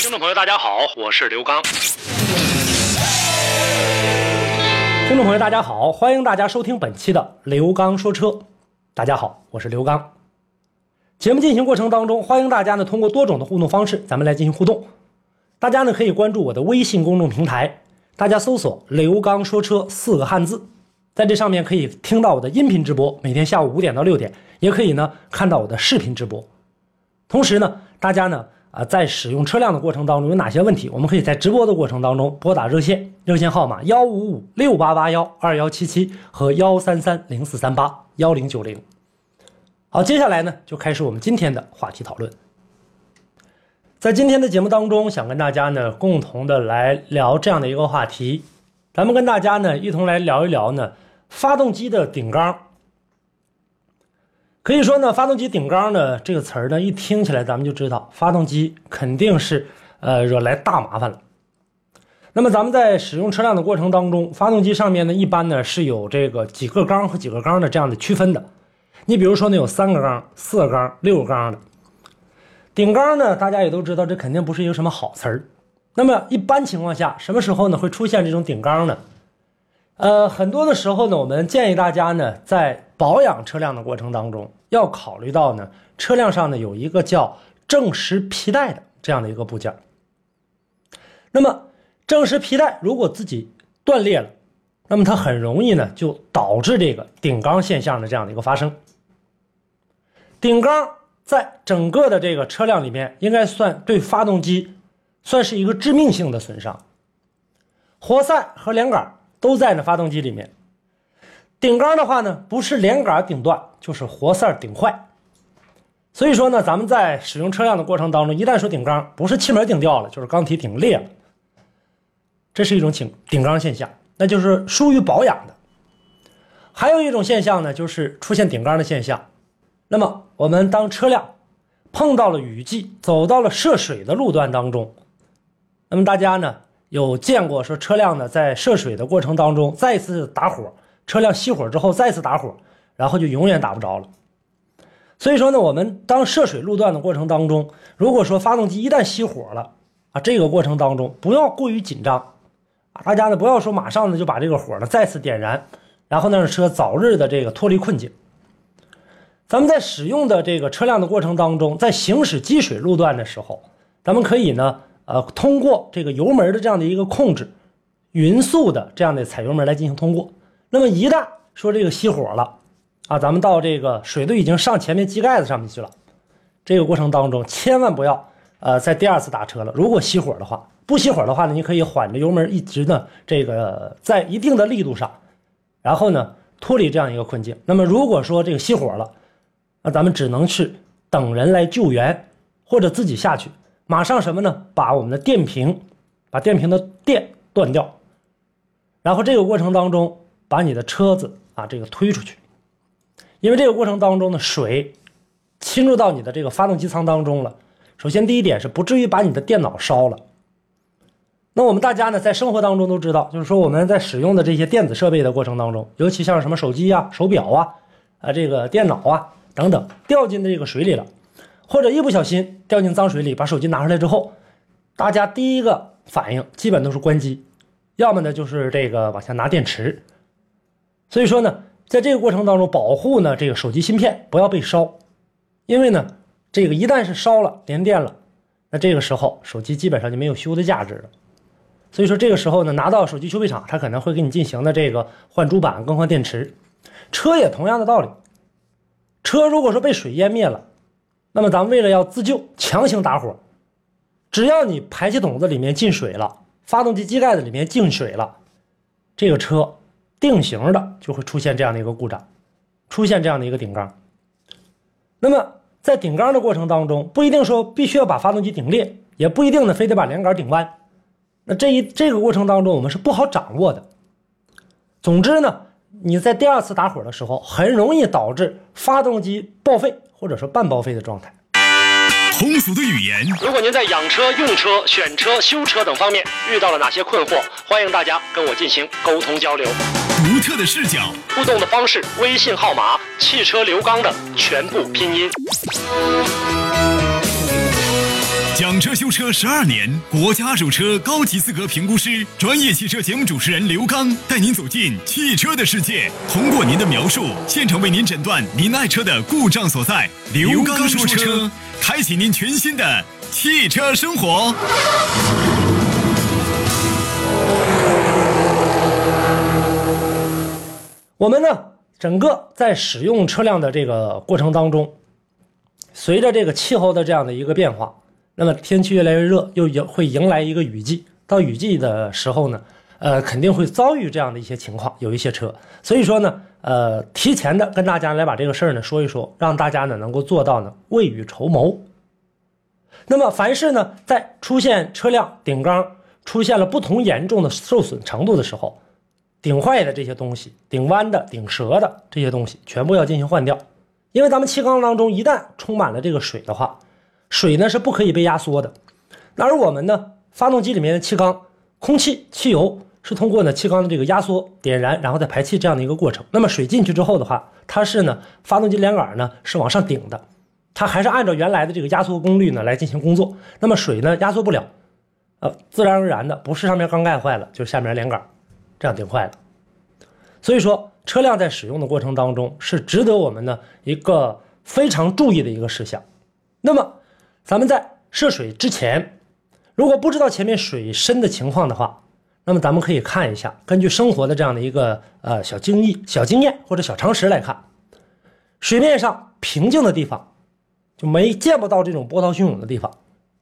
听众朋友，大家好，我是刘刚。听众朋友，大家好，欢迎大家收听本期的刘刚说车。大家好，我是刘刚。节目进行过程当中，欢迎大家呢通过多种的互动方式，咱们来进行互动。大家呢可以关注我的微信公众平台，大家搜索“刘刚说车”四个汉字，在这上面可以听到我的音频直播，每天下午五点到六点，也可以呢看到我的视频直播。同时呢，大家呢。啊，在使用车辆的过程当中有哪些问题？我们可以在直播的过程当中拨打热线，热线号码幺五五六八八幺二幺七七和幺三三零四三八幺零九零。好，接下来呢就开始我们今天的话题讨论。在今天的节目当中，想跟大家呢共同的来聊这样的一个话题，咱们跟大家呢一同来聊一聊呢发动机的顶缸。可以说呢，发动机顶缸呢这个词儿呢，一听起来咱们就知道，发动机肯定是呃惹来大麻烦了。那么咱们在使用车辆的过程当中，发动机上面呢一般呢是有这个几个缸和几个缸的这样的区分的。你比如说呢有三个缸、四个缸、六个缸的顶缸呢，大家也都知道，这肯定不是一个什么好词儿。那么一般情况下，什么时候呢会出现这种顶缸呢？呃，很多的时候呢，我们建议大家呢在保养车辆的过程当中。要考虑到呢，车辆上呢有一个叫正时皮带的这样的一个部件。那么正时皮带如果自己断裂了，那么它很容易呢就导致这个顶缸现象的这样的一个发生。顶缸在整个的这个车辆里面，应该算对发动机算是一个致命性的损伤。活塞和连杆都在呢发动机里面。顶缸的话呢，不是连杆顶断，就是活塞顶坏。所以说呢，咱们在使用车辆的过程当中，一旦说顶缸，不是气门顶掉了，就是缸体顶裂了，这是一种顶顶缸现象，那就是疏于保养的。还有一种现象呢，就是出现顶缸的现象。那么我们当车辆碰到了雨季，走到了涉水的路段当中，那么大家呢有见过说车辆呢在涉水的过程当中再次打火？车辆熄火之后再次打火，然后就永远打不着了。所以说呢，我们当涉水路段的过程当中，如果说发动机一旦熄火了啊，这个过程当中不要过于紧张啊，大家呢不要说马上呢就把这个火呢再次点燃，然后呢让车早日的这个脱离困境。咱们在使用的这个车辆的过程当中，在行驶积水路段的时候，咱们可以呢呃通过这个油门的这样的一个控制，匀速的这样的踩油门来进行通过。那么一旦说这个熄火了，啊，咱们到这个水都已经上前面机盖子上面去了，这个过程当中千万不要呃在第二次打车了。如果熄火的话，不熄火的话呢，你可以缓着油门，一直呢这个在一定的力度上，然后呢脱离这样一个困境。那么如果说这个熄火了，那咱们只能去等人来救援，或者自己下去，马上什么呢？把我们的电瓶，把电瓶的电断掉，然后这个过程当中。把你的车子啊，这个推出去，因为这个过程当中呢，水侵入到你的这个发动机舱当中了。首先，第一点是不至于把你的电脑烧了。那我们大家呢，在生活当中都知道，就是说我们在使用的这些电子设备的过程当中，尤其像什么手机啊、手表啊、啊这个电脑啊等等，掉进这个水里了，或者一不小心掉进脏水里，把手机拿出来之后，大家第一个反应基本都是关机，要么呢就是这个往下拿电池。所以说呢，在这个过程当中，保护呢这个手机芯片不要被烧，因为呢，这个一旦是烧了连电了，那这个时候手机基本上就没有修的价值了。所以说这个时候呢，拿到手机修配厂，他可能会给你进行的这个换主板、更换电池。车也同样的道理，车如果说被水淹灭了，那么咱们为了要自救，强行打火，只要你排气筒子里面进水了，发动机机盖子里面进水了，这个车。定型的就会出现这样的一个故障，出现这样的一个顶缸。那么在顶缸的过程当中，不一定说必须要把发动机顶裂，也不一定呢非得把连杆顶弯。那这一这个过程当中，我们是不好掌握的。总之呢，你在第二次打火的时候，很容易导致发动机报废或者说半报废的状态。通俗的语言，如果您在养车、用车、选车、修车等方面遇到了哪些困惑，欢迎大家跟我进行沟通交流。独特的视角，互动的方式：微信号码“汽车刘刚”的全部拼音。讲车修车十二年，国家二手车高级资格评估师，专业汽车节目主持人刘刚带您走进汽车的世界，通过您的描述，现场为您诊断您爱车的故障所在。刘刚说车，开启您全新的汽车生活。我们呢，整个在使用车辆的这个过程当中，随着这个气候的这样的一个变化。那么天气越来越热，又迎会迎来一个雨季。到雨季的时候呢，呃，肯定会遭遇这样的一些情况。有一些车，所以说呢，呃，提前的跟大家来把这个事儿呢说一说，让大家呢能够做到呢未雨绸缪。那么凡是呢在出现车辆顶缸出现了不同严重的受损程度的时候，顶坏的这些东西、顶弯的、顶折的这些东西，全部要进行换掉。因为咱们气缸当中一旦充满了这个水的话，水呢是不可以被压缩的，那而我们呢，发动机里面的气缸，空气、汽油是通过呢气缸的这个压缩、点燃，然后再排气这样的一个过程。那么水进去之后的话，它是呢，发动机连杆呢是往上顶的，它还是按照原来的这个压缩功率呢来进行工作。那么水呢压缩不了，呃，自然而然的不是上面缸盖坏了，就是下面连杆这样顶坏了。所以说，车辆在使用的过程当中是值得我们呢一个非常注意的一个事项。那么。咱们在涉水之前，如果不知道前面水深的情况的话，那么咱们可以看一下，根据生活的这样的一个呃小经历、小经验或者小常识来看，水面上平静的地方，就没见不到这种波涛汹涌的地方，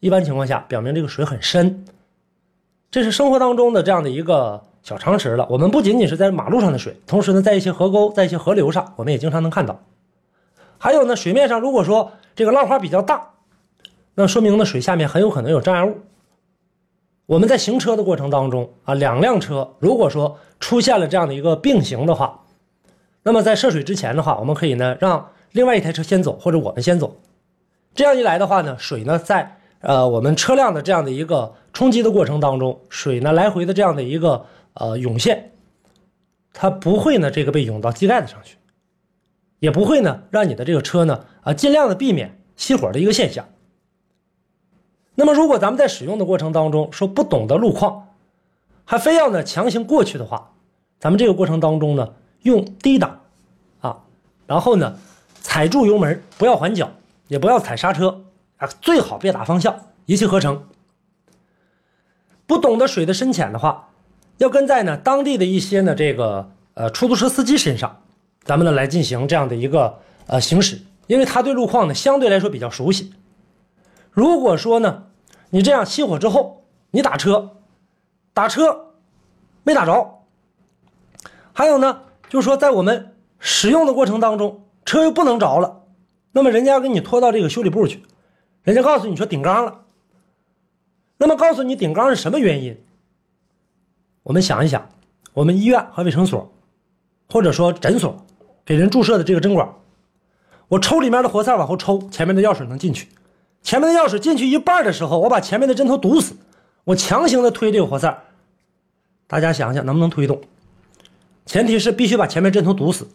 一般情况下表明这个水很深。这是生活当中的这样的一个小常识了。我们不仅仅是在马路上的水，同时呢，在一些河沟、在一些河流上，我们也经常能看到。还有呢，水面上如果说这个浪花比较大。那说明呢，水下面很有可能有障碍物。我们在行车的过程当中啊，两辆车如果说出现了这样的一个并行的话，那么在涉水之前的话，我们可以呢让另外一台车先走，或者我们先走。这样一来的话呢，水呢在呃我们车辆的这样的一个冲击的过程当中，水呢来回的这样的一个呃涌现，它不会呢这个被涌到机盖子上去，也不会呢让你的这个车呢啊尽量的避免熄火的一个现象。那么，如果咱们在使用的过程当中说不懂得路况，还非要呢强行过去的话，咱们这个过程当中呢用低档，啊，然后呢踩住油门，不要缓脚，也不要踩刹车，啊，最好别打方向，一气呵成。不懂得水的深浅的话，要跟在呢当地的一些呢这个呃出租车司机身上，咱们呢来进行这样的一个呃行驶，因为他对路况呢相对来说比较熟悉。如果说呢，你这样熄火之后，你打车，打车没打着，还有呢，就是说在我们使用的过程当中，车又不能着了，那么人家要给你拖到这个修理部去，人家告诉你说顶缸了，那么告诉你顶缸是什么原因？我们想一想，我们医院和卫生所，或者说诊所给人注射的这个针管，我抽里面的活塞往后抽，前面的药水能进去。前面的药水进去一半的时候，我把前面的针头堵死，我强行的推这个活塞，大家想想能不能推动？前提是必须把前面针头堵死。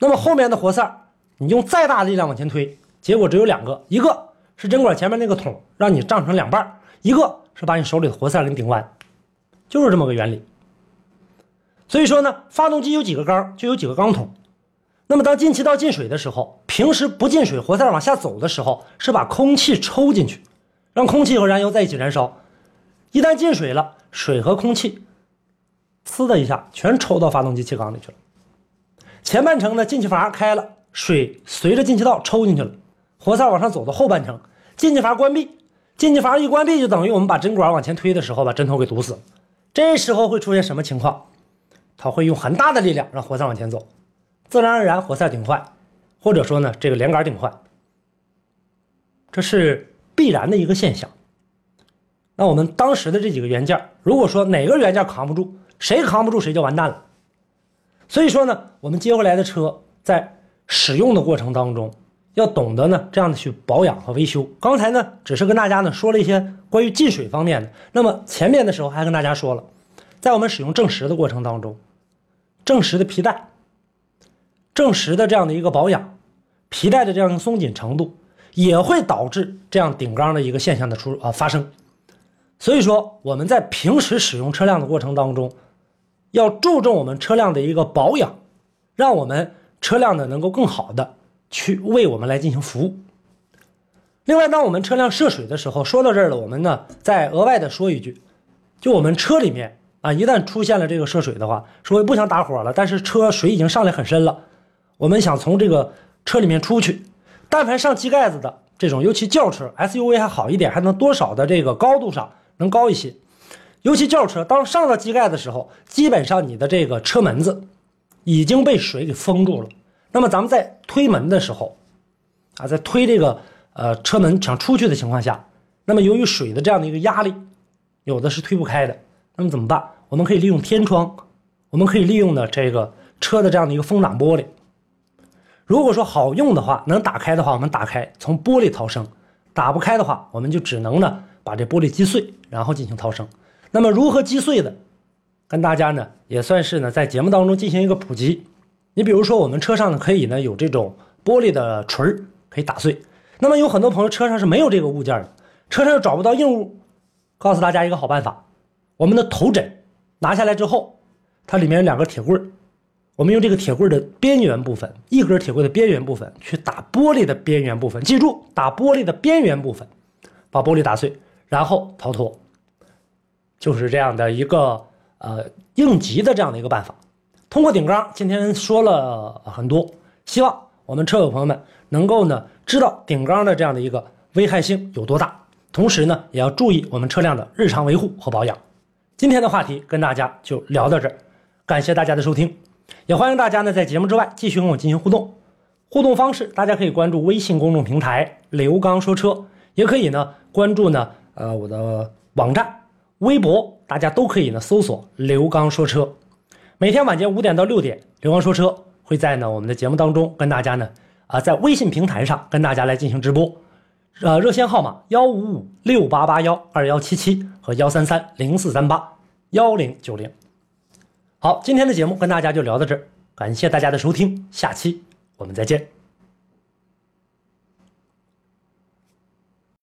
那么后面的活塞，你用再大的力量往前推，结果只有两个，一个是针管前面那个筒让你胀成两半，一个是把你手里的活塞给你顶弯，就是这么个原理。所以说呢，发动机有几个缸，就有几个缸筒。那么，当进气道进水的时候，平时不进水，活塞往下走的时候，是把空气抽进去，让空气和燃油在一起燃烧。一旦进水了，水和空气，呲的一下全抽到发动机气缸里去了。前半程呢，进气阀开了，水随着进气道抽进去了，活塞往上走到后半程，进气阀关闭，进气阀一关闭，就等于我们把针管往前推的时候，把针头给堵死了。这时候会出现什么情况？它会用很大的力量让活塞往前走。自然而然，活塞顶坏，或者说呢，这个连杆顶坏，这是必然的一个现象。那我们当时的这几个元件，如果说哪个元件扛不住，谁扛不住谁就完蛋了。所以说呢，我们接回来的车在使用的过程当中，要懂得呢这样的去保养和维修。刚才呢只是跟大家呢说了一些关于进水方面的，那么前面的时候还跟大家说了，在我们使用正时的过程当中，正时的皮带，正时的这样的一个保养，皮带的这样的松紧程度，也会导致这样顶缸的一个现象的出啊发生。所以说我们在平时使用车辆的过程当中，要注重我们车辆的一个保养，让我们车辆呢能够更好的去为我们来进行服务。另外，当我们车辆涉水的时候，说到这儿了，我们呢再额外的说一句，就我们车里面啊，一旦出现了这个涉水的话，说不想打火了，但是车水已经上来很深了，我们想从这个车里面出去，但凡上机盖子的这种，尤其轿车、SUV 还好一点，还能多少的这个高度上。能高一些，尤其轿车，当上到机盖的时候，基本上你的这个车门子已经被水给封住了。那么咱们在推门的时候，啊，在推这个呃车门想出去的情况下，那么由于水的这样的一个压力，有的是推不开的。那么怎么办？我们可以利用天窗，我们可以利用的这个车的这样的一个风挡玻璃。如果说好用的话，能打开的话，我们打开，从玻璃逃生；打不开的话，我们就只能呢。把这玻璃击碎，然后进行逃生。那么如何击碎的？跟大家呢也算是呢在节目当中进行一个普及。你比如说我们车上呢可以呢有这种玻璃的锤儿可以打碎。那么有很多朋友车上是没有这个物件的，车上又找不到硬物，告诉大家一个好办法：我们的头枕拿下来之后，它里面有两个铁棍儿，我们用这个铁棍的边缘部分，一根铁棍的边缘部分去打玻璃的边缘部分。记住，打玻璃的边缘部分，把玻璃打碎。然后逃脱，就是这样的一个呃应急的这样的一个办法。通过顶缸，今天说了很多，希望我们车友朋友们能够呢知道顶缸的这样的一个危害性有多大，同时呢也要注意我们车辆的日常维护和保养。今天的话题跟大家就聊到这儿，感谢大家的收听，也欢迎大家呢在节目之外继续跟我进行互动。互动方式，大家可以关注微信公众平台“刘刚说车”，也可以呢关注呢。呃，我的网站、微博，大家都可以呢搜索“刘刚说车”。每天晚间五点到六点，刘刚说车会在呢我们的节目当中跟大家呢啊在微信平台上跟大家来进行直播。呃，热线号码幺五五六八八幺二幺七七和幺三三零四三八幺零九零。好，今天的节目跟大家就聊到这儿，感谢大家的收听，下期我们再见。